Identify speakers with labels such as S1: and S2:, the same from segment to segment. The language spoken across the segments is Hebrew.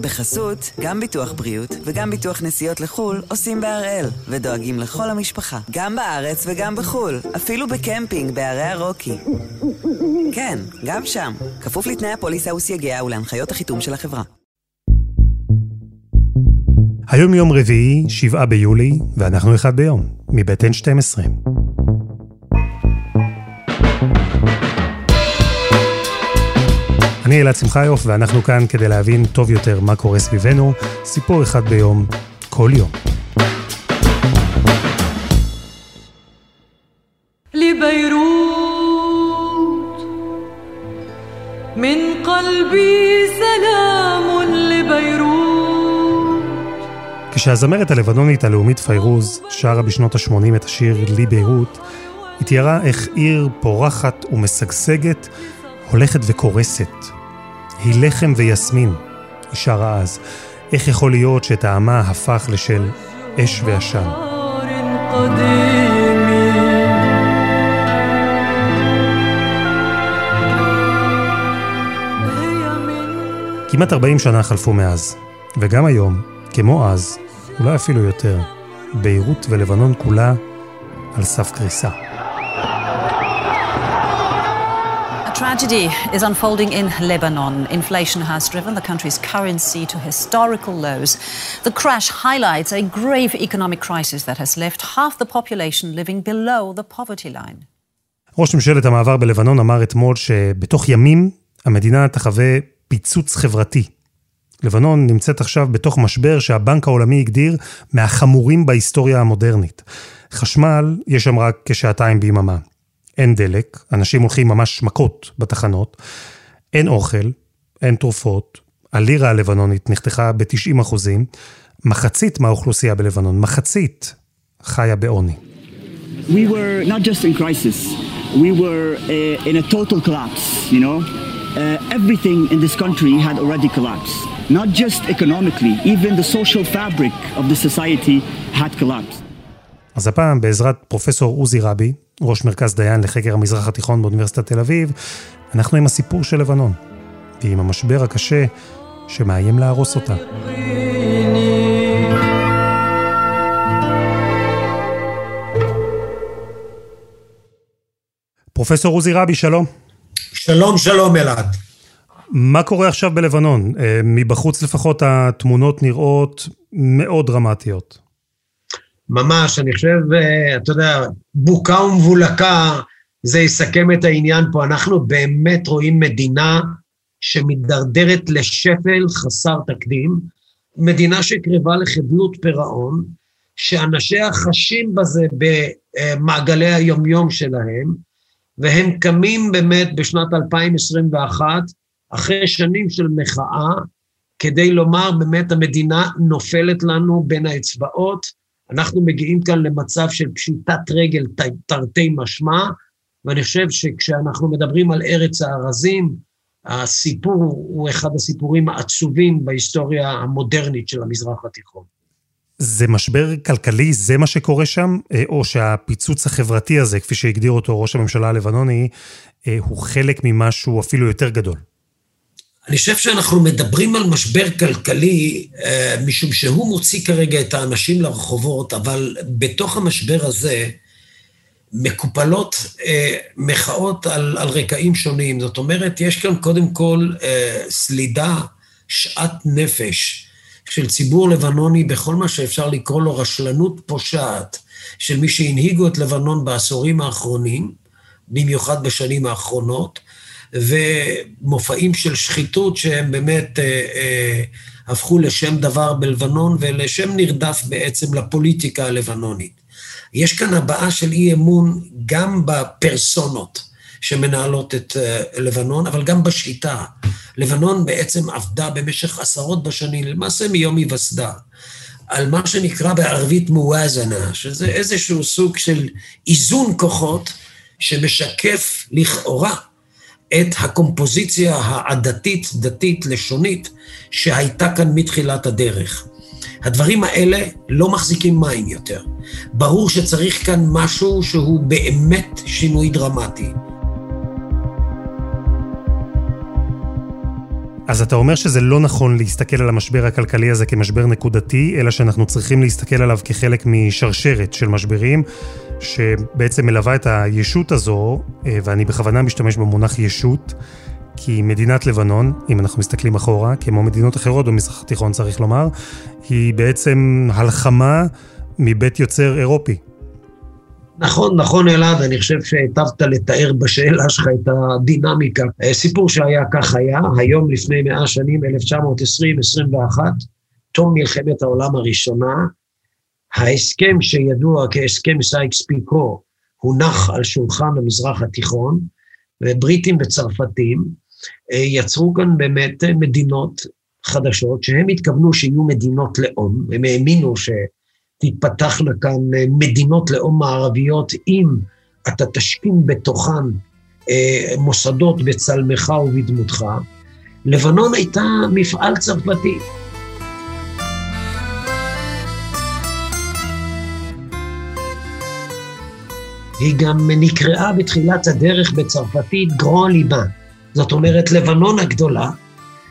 S1: בחסות, גם ביטוח בריאות וגם ביטוח נסיעות לחו"ל עושים בהראל, ודואגים לכל המשפחה, גם בארץ וגם בחו"ל, אפילו בקמפינג בערי הרוקי. כן, גם שם, כפוף לתנאי הפוליסה וסייגיה ולהנחיות החיתום של החברה.
S2: היום יום רביעי, שבעה ביולי, ואנחנו אחד ביום, מבית N12. אני אלעד שמחיוף, ואנחנו כאן כדי להבין טוב יותר מה קורה סביבנו, סיפור אחד ביום, כל יום. כשהזמרת הלבנונית הלאומית פיירוז שרה בשנות ה-80 את השיר "לי ביירות", היא תיארה איך עיר פורחת ומשגשגת הולכת וקורסת. היא לחם ויסמין, היא שרה אז. איך יכול להיות שטעמה הפך לשל אש ועשן? כמעט 40 שנה חלפו מאז, וגם היום, כמו אז, אולי אפילו יותר, ביירות ולבנון כולה על סף קריסה.
S3: Tragedy is unfolding in Lebanon. Inflation has driven the country's currency to historical lows. The crash highlights a grave economic crisis that has left half the population living below the poverty line.
S2: ראש ממשלת המעבר בלבנון אמר אתמול שבתוך ימים המדינה תחווה פיצוץ חברתי. לבנון נמצאת עכשיו בתוך משבר שהבנק העולמי הגדיר מהחמורים בהיסטוריה המודרנית. חשמל יש שם רק כשעתיים ביממה. אין דלק, אנשים הולכים ממש מכות בתחנות, אין אוכל, אין תרופות, הלירה הלבנונית נחתכה ב-90 אחוזים, מחצית מהאוכלוסייה בלבנון, מחצית, חיה בעוני.
S4: We were not just in crisis, we were uh, in a total collapse, you know? Uh, everything in this country had already collapsed. Not just economically, even the social fabric of the society had collapsed.
S2: אז הפעם, בעזרת פרופסור עוזי רבי, ראש מרכז דיין לחקר המזרח התיכון באוניברסיטת תל אביב, אנחנו עם הסיפור של לבנון, ועם המשבר הקשה שמאיים להרוס אותה. פרופסור עוזי רבי, שלום.
S5: שלום, שלום אלעד.
S2: מה קורה עכשיו בלבנון? אה, מבחוץ לפחות התמונות נראות מאוד דרמטיות.
S5: ממש, אני חושב, אה, אתה יודע, בוקה ומבולקה, זה יסכם את העניין פה. אנחנו באמת רואים מדינה שמידרדרת לשפל חסר תקדים, מדינה שקרבה לחדלות פירעון, שאנשיה חשים בזה במעגלי היומיום שלהם, והם קמים באמת בשנת 2021, אחרי שנים של מחאה, כדי לומר באמת המדינה נופלת לנו בין האצבעות, אנחנו מגיעים כאן למצב של פשיטת רגל תרתי משמע, ואני חושב שכשאנחנו מדברים על ארץ הארזים, הסיפור הוא אחד הסיפורים העצובים בהיסטוריה המודרנית של המזרח התיכון.
S2: זה משבר כלכלי, זה מה שקורה שם? אה, או שהפיצוץ החברתי הזה, כפי שהגדיר אותו ראש הממשלה הלבנוני, אה, הוא חלק ממשהו אפילו יותר גדול?
S5: אני חושב שאנחנו מדברים על משבר כלכלי, אה, משום שהוא מוציא כרגע את האנשים לרחובות, אבל בתוך המשבר הזה מקופלות אה, מחאות על, על רקעים שונים. זאת אומרת, יש כאן קודם כל אה, סלידה, שאט נפש של ציבור לבנוני בכל מה שאפשר לקרוא לו רשלנות פושעת של מי שהנהיגו את לבנון בעשורים האחרונים, במיוחד בשנים האחרונות, ומופעים של שחיתות שהם באמת אה, אה, הפכו לשם דבר בלבנון ולשם נרדף בעצם לפוליטיקה הלבנונית. יש כאן הבעה של אי אמון גם בפרסונות שמנהלות את אה, לבנון, אבל גם בשיטה. לבנון בעצם עבדה במשך עשרות בשנים, למעשה מיום היווסדה, על מה שנקרא בערבית מואזנה, שזה איזשהו סוג של איזון כוחות שמשקף לכאורה את הקומפוזיציה העדתית, דתית, לשונית, שהייתה כאן מתחילת הדרך. הדברים האלה לא מחזיקים מים יותר. ברור שצריך כאן משהו שהוא באמת שינוי דרמטי.
S2: אז אתה אומר שזה לא נכון להסתכל על המשבר הכלכלי הזה כמשבר נקודתי, אלא שאנחנו צריכים להסתכל עליו כחלק משרשרת של משברים, שבעצם מלווה את הישות הזו, אה, ואני בכוונה משתמש במונח ישות, כי מדינת לבנון, אם אנחנו מסתכלים אחורה, כמו מדינות אחרות במזרח התיכון צריך לומר, היא בעצם הלחמה מבית יוצר אירופי.
S5: נכון, נכון אלעד, אני חושב שהיטבת לתאר בשאלה שלך את הדינמיקה. אה, סיפור שהיה כך היה, היום לפני מאה שנים, 1920-21, תום מלחמת העולם הראשונה, ההסכם שידוע כהסכם סייקס פיקו הונח על שולחן המזרח התיכון, ובריטים וצרפתים אה, יצרו כאן באמת מדינות חדשות, שהם התכוונו שיהיו מדינות לאום, הם האמינו ש... תתפתחנה כאן אה, מדינות לאום מערביות אם אתה תשכים בתוכן אה, מוסדות בצלמך ובדמותך. לבנון הייתה מפעל צרפתי. היא גם נקראה בתחילת הדרך בצרפתית גרון ליבה. זאת אומרת, לבנון הגדולה.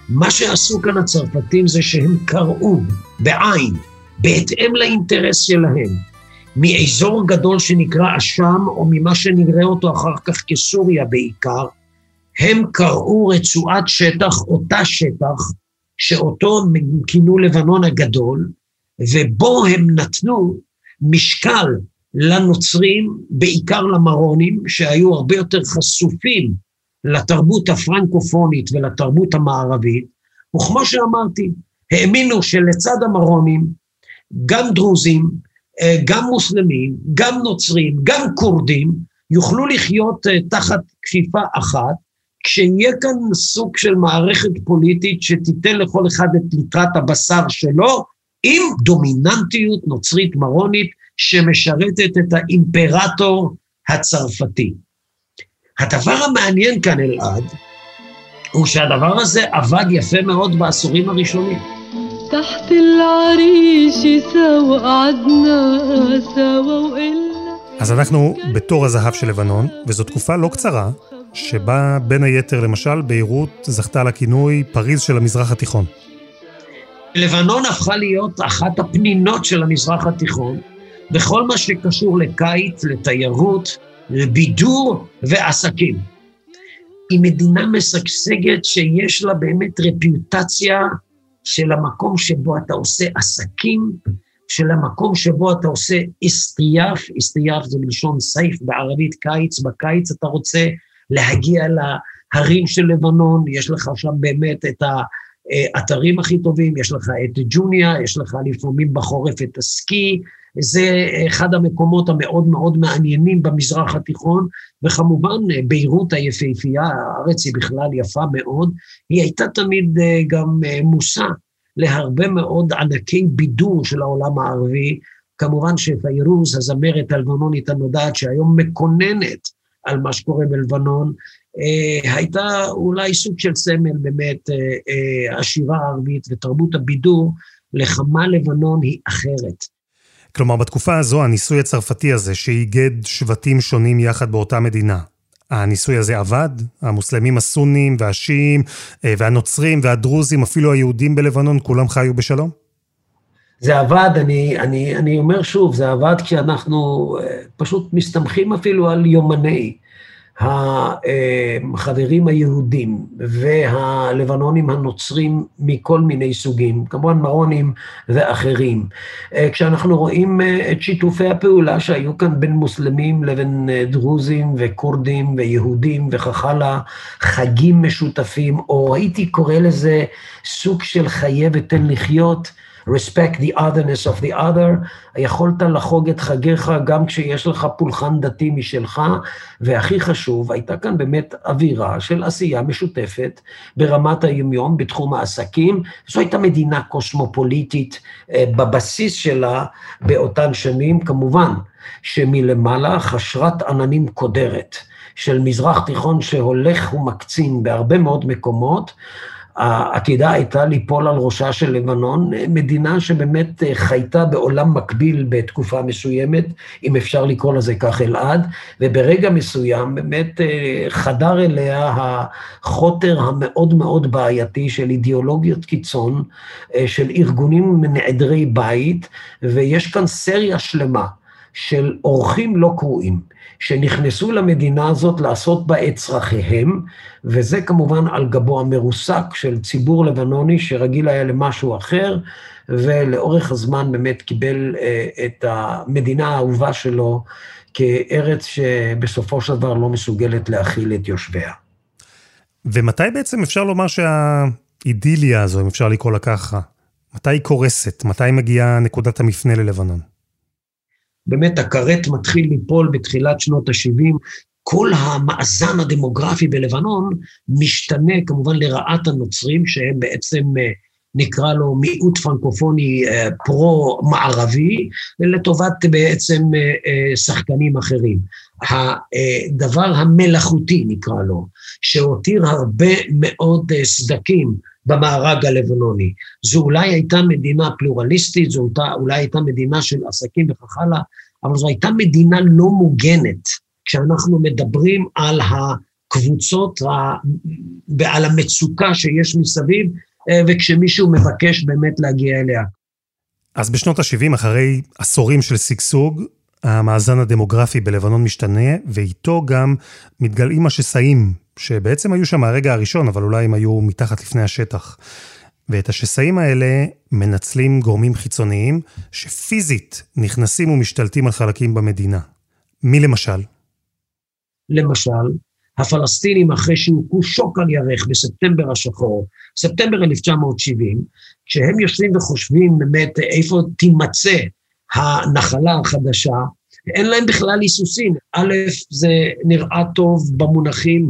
S5: מה שעשו כאן הצרפתים זה שהם קראו בעין בהתאם לאינטרס שלהם, מאזור גדול שנקרא אשם, או ממה שנראה אותו אחר כך כסוריה בעיקר, הם קראו רצועת שטח, אותה שטח, שאותו כינו לבנון הגדול, ובו הם נתנו משקל לנוצרים, בעיקר למרונים, שהיו הרבה יותר חשופים לתרבות הפרנקופונית ולתרבות המערבית, וכמו שאמרתי, האמינו שלצד המרונים גם דרוזים, אה, גם מוסלמים, גם נוצרים, גם כורדים, יוכלו לחיות אה, תחת כפיפה אחת, כשיהיה כאן סוג של מערכת פוליטית שתיתן לכל אחד את ליטרת הבשר שלו, עם דומיננטיות נוצרית מרונית שמשרתת את האימפרטור הצרפתי. הדבר המעניין כאן, אלעד, הוא שהדבר הזה עבד יפה מאוד בעשורים הראשונים. تحت العريش
S2: سوا قعدنا سوا وقلنا אז אנחנו בתור הזהב של לבנון, וזו תקופה לא קצרה, שבה בין היתר, למשל, ביירות זכתה לכינוי פריז של המזרח התיכון.
S5: לבנון הפכה להיות אחת הפנינות של המזרח התיכון, בכל מה שקשור לקיץ, לתיירות, לבידור ועסקים. היא מדינה משגשגת שיש לה באמת רפיוטציה של המקום שבו אתה עושה עסקים, של המקום שבו אתה עושה אסטריאף, אסטריאף זה מלשון סייף בערבית קיץ, בקיץ אתה רוצה להגיע להרים של לבנון, יש לך שם באמת את האתרים הכי טובים, יש לך את ג'וניה, יש לך לפעמים בחורף את הסקי, זה אחד המקומות המאוד מאוד מעניינים במזרח התיכון, וכמובן ביירות היפהפייה, הארץ היא בכלל יפה מאוד, היא הייתה תמיד אה, גם אה, מושא להרבה מאוד ענקי בידור של העולם הערבי. כמובן שפיירוז, הזמרת הלבנונית הנודעת, שהיום מקוננת על מה שקורה בלבנון, אה, הייתה אולי סוג של סמל באמת, השירה הערבית ותרבות הבידור, לכמה לבנון היא אחרת.
S2: כלומר, בתקופה הזו, הניסוי הצרפתי הזה, שאיגד שבטים שונים יחד באותה מדינה, הניסוי הזה עבד? המוסלמים הסונים והשיעים אה, והנוצרים והדרוזים, אפילו היהודים בלבנון, כולם חיו בשלום?
S5: זה עבד, אני, אני, אני אומר שוב, זה עבד כשאנחנו אה, פשוט מסתמכים אפילו על יומני. החברים היהודים והלבנונים הנוצרים מכל מיני סוגים, כמובן מרונים ואחרים. כשאנחנו רואים את שיתופי הפעולה שהיו כאן בין מוסלמים לבין דרוזים וכורדים ויהודים וכך הלאה, חגים משותפים, או הייתי קורא לזה סוג של חיה ותן לחיות, respect the otherness of the other, יכולת לחוג את חגיך גם כשיש לך פולחן דתי משלך, והכי חשוב, הייתה כאן באמת אווירה של עשייה משותפת ברמת היומיום בתחום העסקים. זו הייתה מדינה קוסמופוליטית אה, בבסיס שלה באותן שנים, כמובן שמלמעלה חשרת עננים קודרת של מזרח תיכון שהולך ומקצין בהרבה מאוד מקומות, העתידה הייתה ליפול על ראשה של לבנון, מדינה שבאמת חייתה בעולם מקביל בתקופה מסוימת, אם אפשר לקרוא לזה כך אלעד, וברגע מסוים באמת חדר אליה החוטר המאוד מאוד בעייתי של אידיאולוגיות קיצון, של ארגונים נעדרי בית, ויש כאן סריה שלמה של אורחים לא קרואים. שנכנסו למדינה הזאת לעשות בה את צרכיהם, וזה כמובן על גבו המרוסק של ציבור לבנוני שרגיל היה למשהו אחר, ולאורך הזמן באמת קיבל אה, את המדינה האהובה שלו כארץ שבסופו של דבר לא מסוגלת להכיל את יושביה.
S2: ומתי בעצם אפשר לומר שהאידיליה הזו, אם אפשר לקרוא לה ככה, מתי היא קורסת? מתי מגיעה נקודת המפנה ללבנון?
S5: באמת הכרת מתחיל ליפול בתחילת שנות ה-70. כל המאזן הדמוגרפי בלבנון משתנה כמובן לרעת הנוצרים, שהם בעצם, אה, נקרא לו מיעוט פרנקופוני אה, פרו-מערבי, לטובת בעצם אה, שחקנים אחרים. הדבר המלאכותי, נקרא לו, שהותיר הרבה מאוד סדקים במארג הלבנוני. זו אולי הייתה מדינה פלורליסטית, זו אותה, אולי הייתה מדינה של עסקים וכך הלאה, אבל זו הייתה מדינה לא מוגנת, כשאנחנו מדברים על הקבוצות ועל המצוקה שיש מסביב, אה, וכשמישהו מבקש באמת להגיע אליה.
S2: אז בשנות ה-70, אחרי עשורים של שגשוג, המאזן הדמוגרפי בלבנון משתנה, ואיתו גם מתגלעים השסעים שבעצם היו שם מהרגע הראשון, אבל אולי הם היו מתחת לפני השטח. ואת השסעים האלה מנצלים גורמים חיצוניים שפיזית נכנסים ומשתלטים על חלקים במדינה. מי למשל?
S5: למשל, הפלסטינים אחרי שהוכו שוק על ירך בספטמבר השחור, ספטמבר 1970, כשהם יושבים וחושבים באמת איפה תימצא הנחלה החדשה, אין להם בכלל היסוסים. א', זה נראה טוב במונחים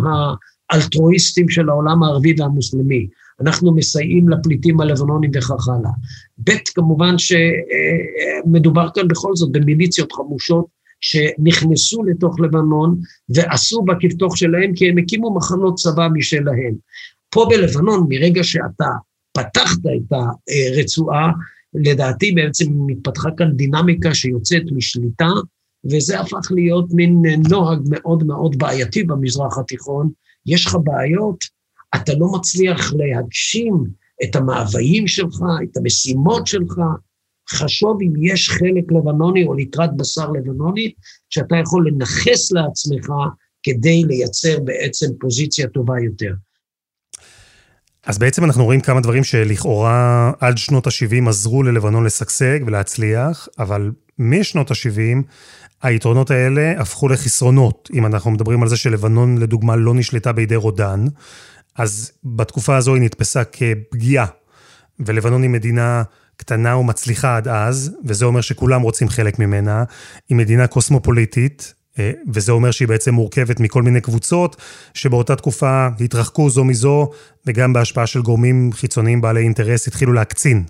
S5: האלטרואיסטיים של העולם הערבי והמוסלמי. אנחנו מסייעים לפליטים הלבנונים וכך הלאה. ב', כמובן שמדובר כאן בכל זאת במיליציות חמושות שנכנסו לתוך לבנון ועשו בכבתוך שלהם כי הם הקימו מחנות צבא משלהם. פה בלבנון, מרגע שאתה פתחת את הרצועה, לדעתי בעצם מתפתחה כאן דינמיקה שיוצאת משליטה וזה הפך להיות מין נוהג מאוד מאוד בעייתי במזרח התיכון. יש לך בעיות, אתה לא מצליח להגשים את המאוויים שלך, את המשימות שלך. חשוב אם יש חלק לבנוני או ליטרת בשר לבנונית, שאתה יכול לנכס לעצמך כדי לייצר בעצם פוזיציה טובה יותר.
S2: אז בעצם אנחנו רואים כמה דברים שלכאורה עד שנות ה-70 עזרו ללבנון לשגשג ולהצליח, אבל משנות ה-70 היתרונות האלה הפכו לחסרונות. אם אנחנו מדברים על זה שלבנון, לדוגמה, לא נשלטה בידי רודן, אז בתקופה הזו היא נתפסה כפגיעה. ולבנון היא מדינה קטנה ומצליחה עד אז, וזה אומר שכולם רוצים חלק ממנה. היא מדינה קוסמופוליטית, אה, וזה אומר שהיא בעצם מורכבת מכל מיני קבוצות, שבאותה תקופה התרחקו זו מזו, וגם בהשפעה של גורמים חיצוניים בעלי אינטרס התחילו להקצין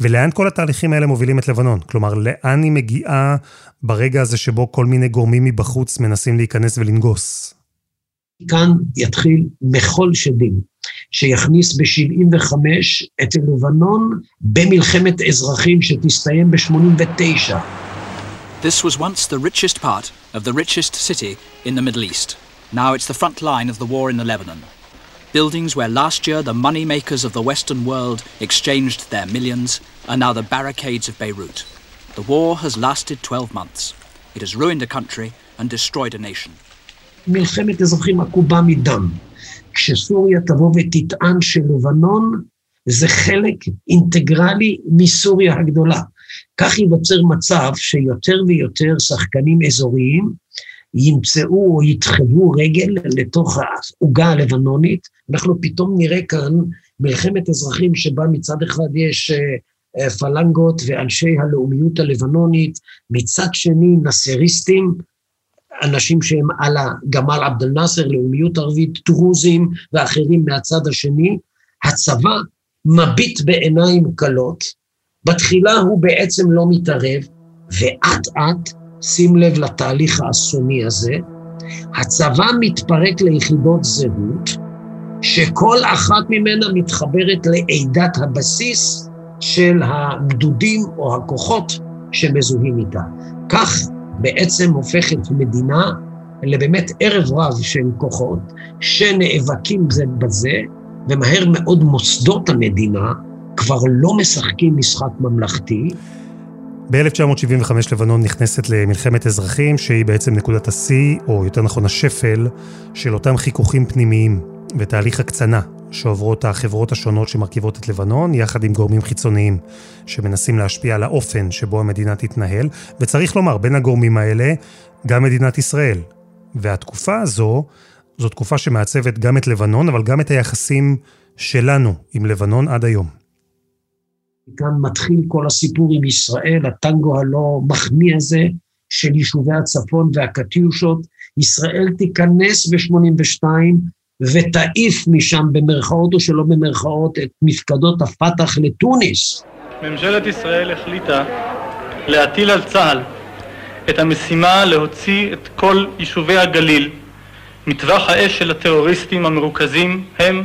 S2: ולאן כל התהליכים האלה מובילים את לבנון? כלומר, לאן היא מגיעה ברגע הזה שבו כל מיני גורמים מבחוץ מנסים להיכנס ולנגוס?
S5: כאן יתחיל מחול שדים, שיכניס ב-75 את לבנון במלחמת אזרחים שתסתיים ב-89.
S6: This was once the richest part of the richest city in the Middle East. Now it's the front line of the war in the Lebanon. Buildings where last year the money makers of the Western world exchanged their millions are now the barricades of Beirut. The war has lasted 12 months. It has ruined a country and destroyed a nation.
S5: מלחמת אזרחים עקובה מדם. כשסוריה תבוא ותטען שלבנון זה חלק אינטגרלי מסוריה הגדולה. כך ייווצר מצב שיותר ויותר שחקנים אזוריים ימצאו או ידחבו רגל לתוך העוגה הלבנונית, אנחנו פתאום נראה כאן מלחמת אזרחים שבה מצד אחד יש אה, אה, פלנגות ואנשי הלאומיות הלבנונית, מצד שני נאסריסטים, אנשים שהם על הגמל עבד אל-נאצר, לאומיות ערבית, דרוזים ואחרים מהצד השני, הצבא מביט בעיניים כלות, בתחילה הוא בעצם לא מתערב, ואט אט שים לב לתהליך האסוני הזה, הצבא מתפרק ליחידות זהות, שכל אחת ממנה מתחברת לעדת הבסיס של הגדודים או הכוחות שמזוהים איתה. כך בעצם הופכת מדינה לבאמת ערב רב של כוחות שנאבקים זה בזה, ומהר מאוד מוסדות המדינה כבר לא משחקים משחק ממלכתי.
S2: ב-1975 לבנון נכנסת למלחמת אזרחים, שהיא בעצם נקודת השיא, או יותר נכון השפל, של אותם חיכוכים פנימיים ותהליך הקצנה שעוברות החברות השונות שמרכיבות את לבנון, יחד עם גורמים חיצוניים שמנסים להשפיע על האופן שבו המדינה תתנהל, וצריך לומר, בין הגורמים האלה, גם מדינת ישראל. והתקופה הזו, זו תקופה שמעצבת גם את לבנון, אבל גם את היחסים שלנו עם לבנון עד היום.
S5: כאן מתחיל כל הסיפור עם ישראל, הטנגו הלא מחמיא הזה של יישובי הצפון והקטיושות. ישראל תיכנס ב-82 ותעיף משם במרכאות או שלא במרכאות את מפקדות הפת"ח לתוניס.
S7: ממשלת ישראל החליטה להטיל על צה"ל את המשימה להוציא את כל יישובי הגליל מטווח האש של הטרוריסטים המרוכזים הם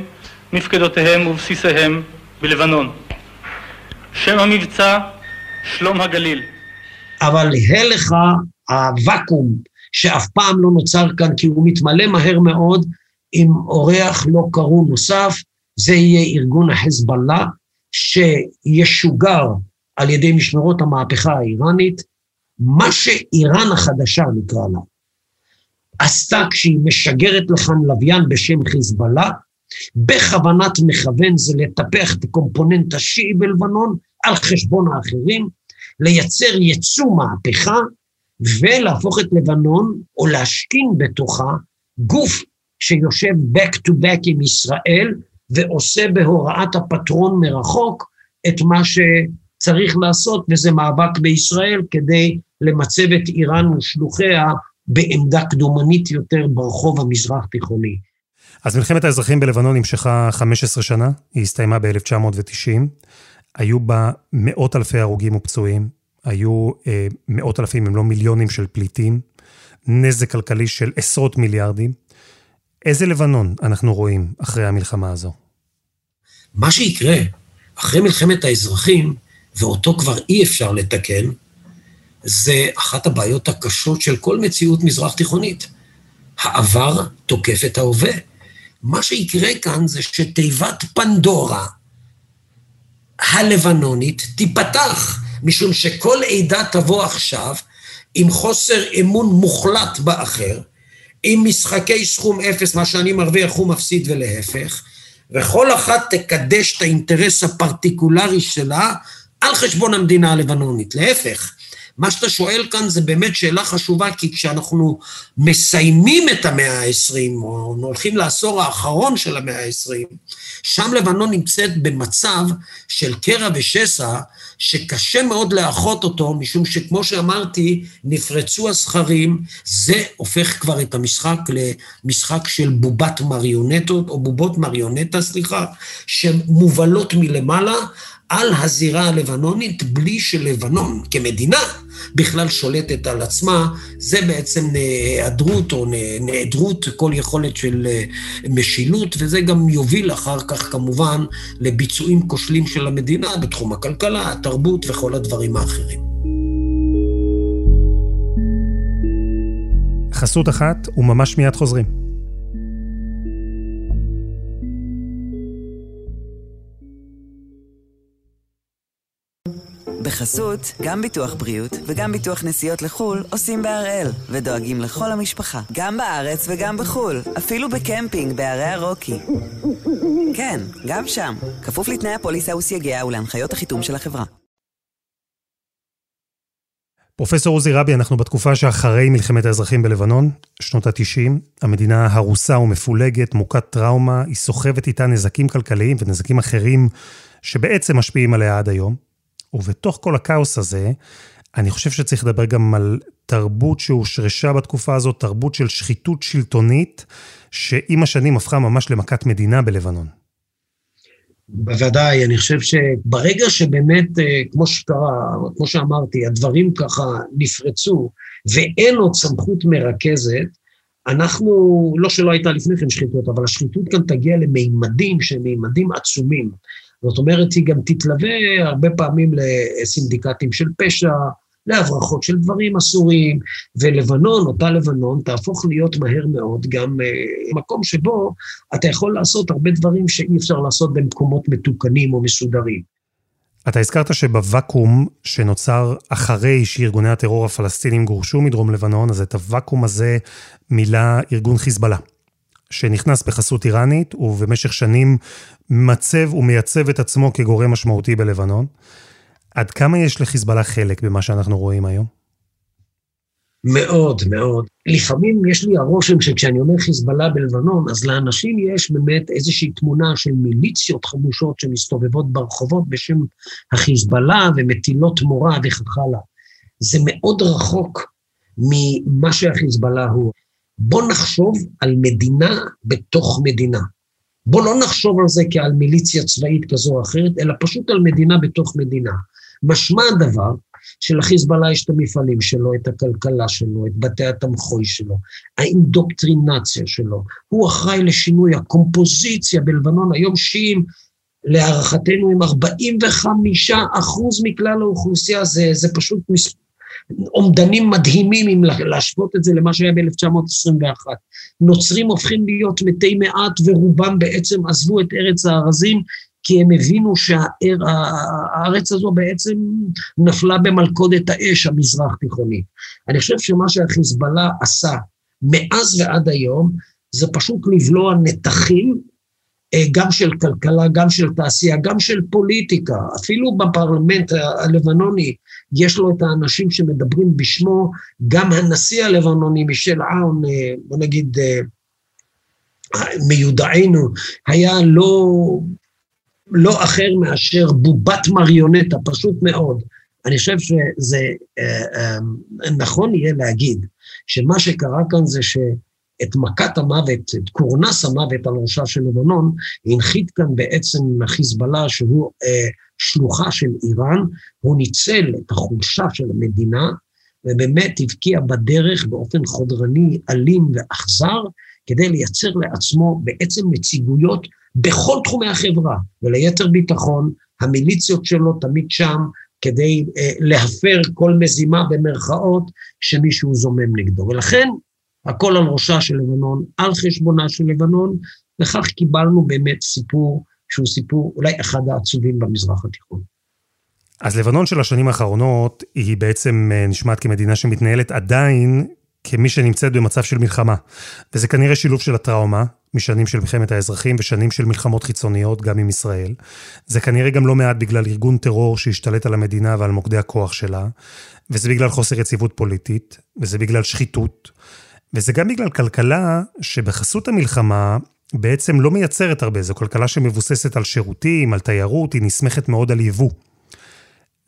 S7: מפקדותיהם ובסיסיהם בלבנון. שם המבצע שלום הגליל.
S5: אבל הלך הוואקום שאף פעם לא נוצר כאן כי הוא מתמלא מהר מאוד עם אורח לא קרוא נוסף, זה יהיה ארגון החזבאללה, שישוגר על ידי משמרות המהפכה האיראנית, מה שאיראן החדשה נקרא לה, עשתה כשהיא משגרת לכאן לוויין בשם חיזבאללה, בכוונת מכוון זה לטפח את הקומפוננט השיעי בלבנון על חשבון האחרים, לייצר יצוא מהפכה ולהפוך את לבנון, או להשכין בתוכה, גוף שיושב back to back עם ישראל ועושה בהוראת הפטרון מרחוק את מה שצריך לעשות, וזה מאבק בישראל כדי למצב את איראן ושלוחיה בעמדה קדומנית יותר ברחוב המזרח-תיכוני.
S2: אז מלחמת האזרחים בלבנון נמשכה 15 שנה, היא הסתיימה ב-1990. היו בה מאות אלפי הרוגים ופצועים, היו אה, מאות אלפים, אם לא מיליונים של פליטים, נזק כלכלי של עשרות מיליארדים. איזה לבנון אנחנו רואים אחרי המלחמה הזו?
S5: מה שיקרה אחרי מלחמת האזרחים, ואותו כבר אי אפשר לתקן, זה אחת הבעיות הקשות של כל מציאות מזרח תיכונית. העבר תוקף את ההווה. מה שיקרה כאן זה שתיבת פנדורה הלבנונית תיפתח, משום שכל עדה תבוא עכשיו עם חוסר אמון מוחלט באחר, עם משחקי סכום אפס, מה שאני מרוויח הוא מפסיד ולהפך, וכל אחת תקדש את האינטרס הפרטיקולרי שלה על חשבון המדינה הלבנונית. להפך, מה שאתה שואל כאן זה באמת שאלה חשובה, כי כשאנחנו מסיימים את המאה ה-20, או הולכים לעשור האחרון של המאה ה-20, שם לבנון נמצאת במצב של קרע ושסע, שקשה מאוד לאחות אותו, משום שכמו שאמרתי, נפרצו הזכרים, זה הופך כבר את המשחק למשחק של בובת מריונטות, או בובות מריונטה, סליחה, שמובלות מלמעלה על הזירה הלבנונית, בלי שלבנון כמדינה בכלל שולטת על עצמה, זה בעצם היעדרות או נעדרות כל יכולת של אה, משילות, וזה גם יוביל אחר כך כמובן לביצועים כושלים של המדינה בתחום הכלכלה, התרבות וכל הדברים האחרים.
S2: חסות אחת וממש מיד חוזרים.
S1: בחסות, גם ביטוח בריאות וגם ביטוח נסיעות לחו"ל עושים בהראל, ודואגים לכל המשפחה, גם בארץ וגם בחו"ל, אפילו בקמפינג בערי הרוקי. כן, גם שם, כפוף לתנאי הפוליסה וסייגיה ולהנחיות החיתום של החברה.
S2: פרופסור עוזי רבי, אנחנו בתקופה שאחרי מלחמת האזרחים בלבנון, שנות ה-90, המדינה הרוסה ומפולגת, מוכת טראומה, היא סוחבת איתה נזקים כלכליים ונזקים אחרים שבעצם משפיעים עליה עד היום. ובתוך כל הכאוס הזה, אני חושב שצריך לדבר גם על תרבות שהושרשה בתקופה הזאת, תרבות של שחיתות שלטונית, שעם השנים הפכה ממש למכת מדינה בלבנון.
S5: בוודאי, אני חושב שברגע שבאמת, אה, כמו שקרה, כמו שאמרתי, הדברים ככה נפרצו, ואין עוד סמכות מרכזת, אנחנו, לא שלא הייתה לפני כן שחיתות, אבל השחיתות כאן תגיע למימדים שהם מימדים עצומים. זאת אומרת, היא גם תתלווה הרבה פעמים לסינדיקטים של פשע, להברחות של דברים אסורים, ולבנון, אותה לבנון, תהפוך להיות מהר מאוד גם uh, מקום שבו אתה יכול לעשות הרבה דברים שאי אפשר לעשות במקומות מתוקנים או מסודרים.
S2: אתה הזכרת שבוואקום שנוצר אחרי שארגוני הטרור הפלסטינים גורשו מדרום לבנון, אז את הוואקום הזה מילא ארגון חיזבאללה, שנכנס בחסות איראנית, ובמשך שנים מצב ומייצב את עצמו כגורם משמעותי בלבנון. עד כמה יש לחיזבאללה חלק במה שאנחנו רואים היום?
S5: מאוד, מאוד. לפעמים יש לי הרושם שכשאני אומר חיזבאללה בלבנון, אז לאנשים יש באמת איזושהי תמונה של מיליציות חמושות שמסתובבות ברחובות בשם החיזבאללה ומטילות מורה וכך הלאה. זה מאוד רחוק ממה שהחיזבאללה הוא. בוא נחשוב על מדינה בתוך מדינה. בוא לא נחשוב על זה כעל מיליציה צבאית כזו או אחרת, אלא פשוט על מדינה בתוך מדינה. משמע הדבר שלחיזבאללה יש את המפעלים שלו, את הכלכלה שלו, את בתי התמחוי שלו, האינדוקטרינציה שלו. הוא אחראי לשינוי הקומפוזיציה בלבנון, היום שיעים, להערכתנו, הם 45 אחוז מכלל האוכלוסייה, זה, זה פשוט מס... אומדנים מדהימים אם להשוות את זה למה שהיה ב-1921. נוצרים הופכים להיות מתי מעט ורובם בעצם עזבו את ארץ הארזים כי הם הבינו שהארץ הזו בעצם נפלה במלכודת האש המזרח תיכונית. אני חושב שמה שהחיזבאללה עשה מאז ועד היום, זה פשוט לבלוע נתחים, אה, גם של כלכלה, גם של תעשייה, גם של פוליטיקה. אפילו בפרלמנט הלבנוני יש לו את האנשים שמדברים בשמו, גם הנשיא הלבנוני, מישל עאון, אה, בוא נגיד, אה, מיודענו, היה לא לא אחר מאשר בובת מריונטה, פשוט מאוד. אני חושב שזה אה, נכון יהיה להגיד שמה שקרה כאן זה שאת מכת המוות, את קורנס המוות על ראשה של לבנון, הנחית כאן בעצם חיזבאללה שהוא אה, שלוחה של איראן, הוא ניצל את החולשה של המדינה, ובאמת הבקיע בדרך באופן חודרני, אלים ואכזר, כדי לייצר לעצמו בעצם נציגויות בכל תחומי החברה, וליתר ביטחון, המיליציות שלו תמיד שם כדי אה, להפר כל מזימה במרכאות שמישהו זומם נגדו. ולכן, הכל על ראשה של לבנון, על חשבונה של לבנון, וכך קיבלנו באמת סיפור שהוא סיפור אולי אחד העצובים במזרח התיכון.
S2: אז לבנון של השנים האחרונות היא בעצם אה, נשמעת כמדינה שמתנהלת עדיין כמי שנמצאת במצב של מלחמה. וזה כנראה שילוב של הטראומה, משנים של מלחמת האזרחים ושנים של מלחמות חיצוניות, גם עם ישראל. זה כנראה גם לא מעט בגלל ארגון טרור שהשתלט על המדינה ועל מוקדי הכוח שלה, וזה בגלל חוסר יציבות פוליטית, וזה בגלל שחיתות, וזה גם בגלל כלכלה שבחסות המלחמה בעצם לא מייצרת הרבה, זו כלכלה שמבוססת על שירותים, על תיירות, היא נסמכת מאוד על יבוא.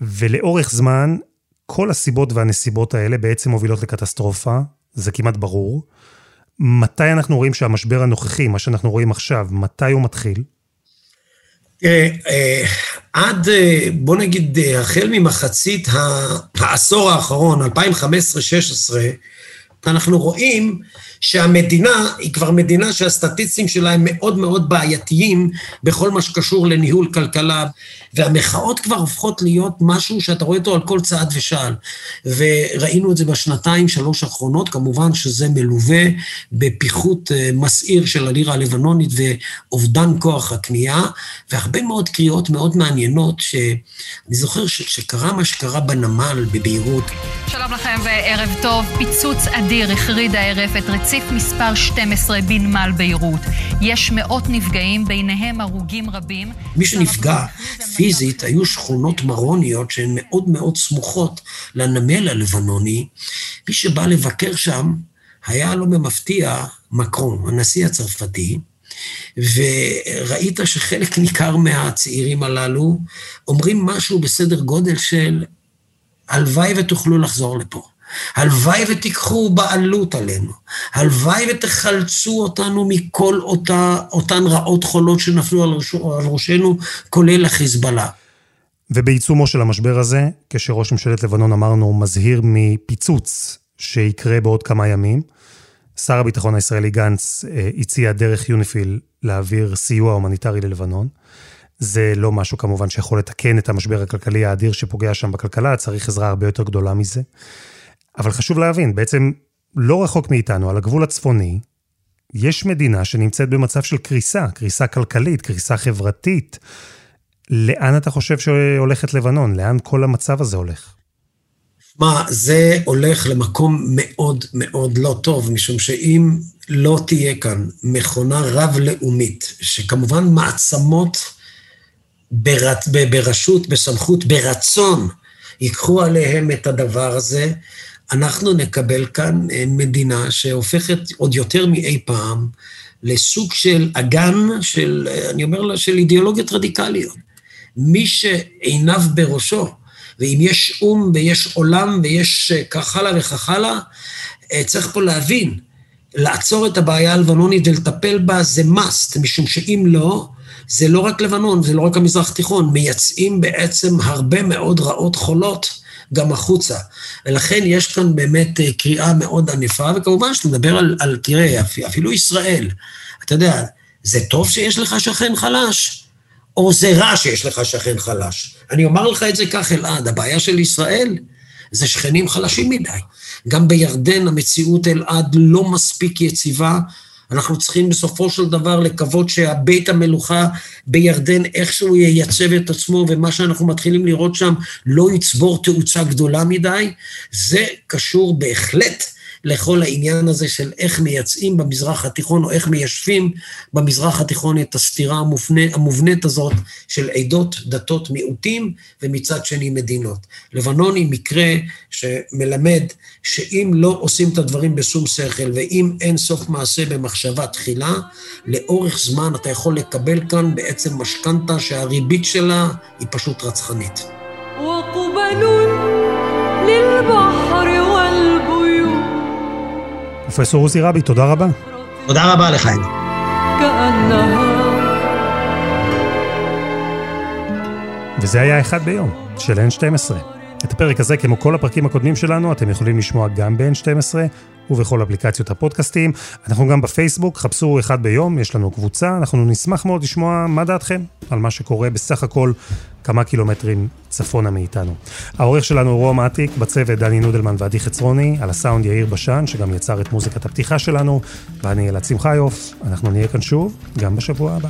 S2: ולאורך זמן, כל הסיבות והנסיבות האלה בעצם מובילות לקטסטרופה, זה כמעט ברור. מתי אנחנו רואים שהמשבר הנוכחי, מה שאנחנו רואים עכשיו, מתי הוא מתחיל?
S5: תראה, אה, עד, אה, בוא נגיד, אה, החל ממחצית העשור האחרון, 2015-2016, אנחנו רואים שהמדינה היא כבר מדינה שהסטטיסטים שלה הם מאוד מאוד בעייתיים בכל מה שקשור לניהול כלכלה, והמחאות כבר הופכות להיות משהו שאתה רואה אותו על כל צעד ושעל. וראינו את זה בשנתיים, שלוש האחרונות, כמובן שזה מלווה בפיחות אה, מסעיר של הלירה הלבנונית ואובדן כוח הקנייה, והרבה מאוד קריאות מאוד מעניינות, שאני זוכר שקרה מה שקרה בנמל בביירות.
S8: שלום לכם וערב טוב. פיצוץ אדיר החריד הערב את רציף מספר 12 בנמל ביירות. יש מאות נפגעים, ביניהם הרוגים רבים.
S5: מי שנפגע פיזית היו שכונות מרוניות שהן מאוד מאוד סמוכות לנמל הלבנוני. מי שבא לבקר שם, היה לו במפתיע מקרון, הנשיא הצרפתי, וראית שחלק ניכר מהצעירים הללו אומרים משהו בסדר גודל של הלוואי ותוכלו לחזור לפה. הלוואי ותיקחו בעלות עלינו. הלוואי ותחלצו אותנו מכל אותה, אותן רעות חולות שנפלו על, ראש, על ראשנו, כולל החיזבאללה.
S2: ובעיצומו של המשבר הזה, כשראש ממשלת לבנון אמרנו, מזהיר מפיצוץ שיקרה בעוד כמה ימים, שר הביטחון הישראלי גנץ אה, הציע דרך יוניפיל להעביר סיוע הומניטרי ללבנון. זה לא משהו כמובן שיכול לתקן את המשבר הכלכלי האדיר שפוגע שם בכלכלה, צריך עזרה הרבה יותר גדולה מזה. אבל חשוב להבין, בעצם לא רחוק מאיתנו, על הגבול הצפוני, יש מדינה שנמצאת במצב של קריסה, קריסה כלכלית, קריסה חברתית. לאן אתה חושב שהולכת לבנון? לאן כל המצב הזה הולך?
S5: מה, זה הולך למקום מאוד מאוד לא טוב, משום שאם לא תהיה כאן מכונה רב-לאומית, שכמובן מעצמות ברת, ברשות, בסמכות, ברצון, ייקחו עליהם את הדבר הזה, אנחנו נקבל כאן אה, מדינה שהופכת עוד יותר מאי פעם לסוג של אגן של, אה, אני אומר לה, של אידיאולוגיות רדיקליות. מי שעיניו בראשו, ואם יש או"ם ויש עולם ויש אה, כך הלאה וכך הלאה, צריך פה להבין, לעצור את הבעיה הלבנונית ולטפל בה זה must, משום שאם לא, זה לא רק לבנון, זה לא רק המזרח התיכון, מייצאים בעצם הרבה מאוד רעות חולות גם החוצה. ולכן יש כאן באמת אה, קריאה מאוד ענפה, וכמובן שאתה מדבר על, על תראה, אפילו ישראל, אתה יודע, זה טוב שיש לך שכן חלש, או זה רע שיש לך שכן חלש. אני אומר לך את זה כך, אלעד, הבעיה של ישראל זה שכנים חלשים מדי. גם בירדן המציאות, אלעד, לא מספיק יציבה, אנחנו צריכים בסופו של דבר לקוות שהבית המלוכה בירדן איכשהו ייצב את עצמו, ומה שאנחנו מתחילים לראות שם לא יצבור תאוצה גדולה מדי. זה קשור בהחלט לכל העניין הזה של איך מייצאים במזרח התיכון, או איך מיישבים במזרח התיכון את הסתירה המופנה, המובנית הזאת של עדות, דתות, מיעוטים, ומצד שני מדינות. לבנון היא מקרה שמלמד שאם לא עושים את הדברים בשום שכל, ואם אין סוף מעשה במחשבה תחילה, לאורך זמן אתה יכול לקבל כאן בעצם משכנתה שהריבית שלה היא פשוט רצחנית.
S2: פרופסור עוזי רבי, תודה רבה.
S5: תודה רבה לך.
S2: וזה היה אחד ביום, של N12. את הפרק הזה, כמו כל הפרקים הקודמים שלנו, אתם יכולים לשמוע גם ב-N12 ובכל אפליקציות הפודקאסטים. אנחנו גם בפייסבוק, חפשו אחד ביום, יש לנו קבוצה, אנחנו נשמח מאוד לשמוע מה דעתכם על מה שקורה בסך הכל כמה קילומטרים צפונה מאיתנו. העורך שלנו הוא רום אטיק, בצוות דני נודלמן ועדי חצרוני, על הסאונד יאיר בשן, שגם יצר את מוזיקת הפתיחה שלנו, ואני אלעד שמחיוף, אנחנו נהיה כאן שוב, גם בשבוע הבא.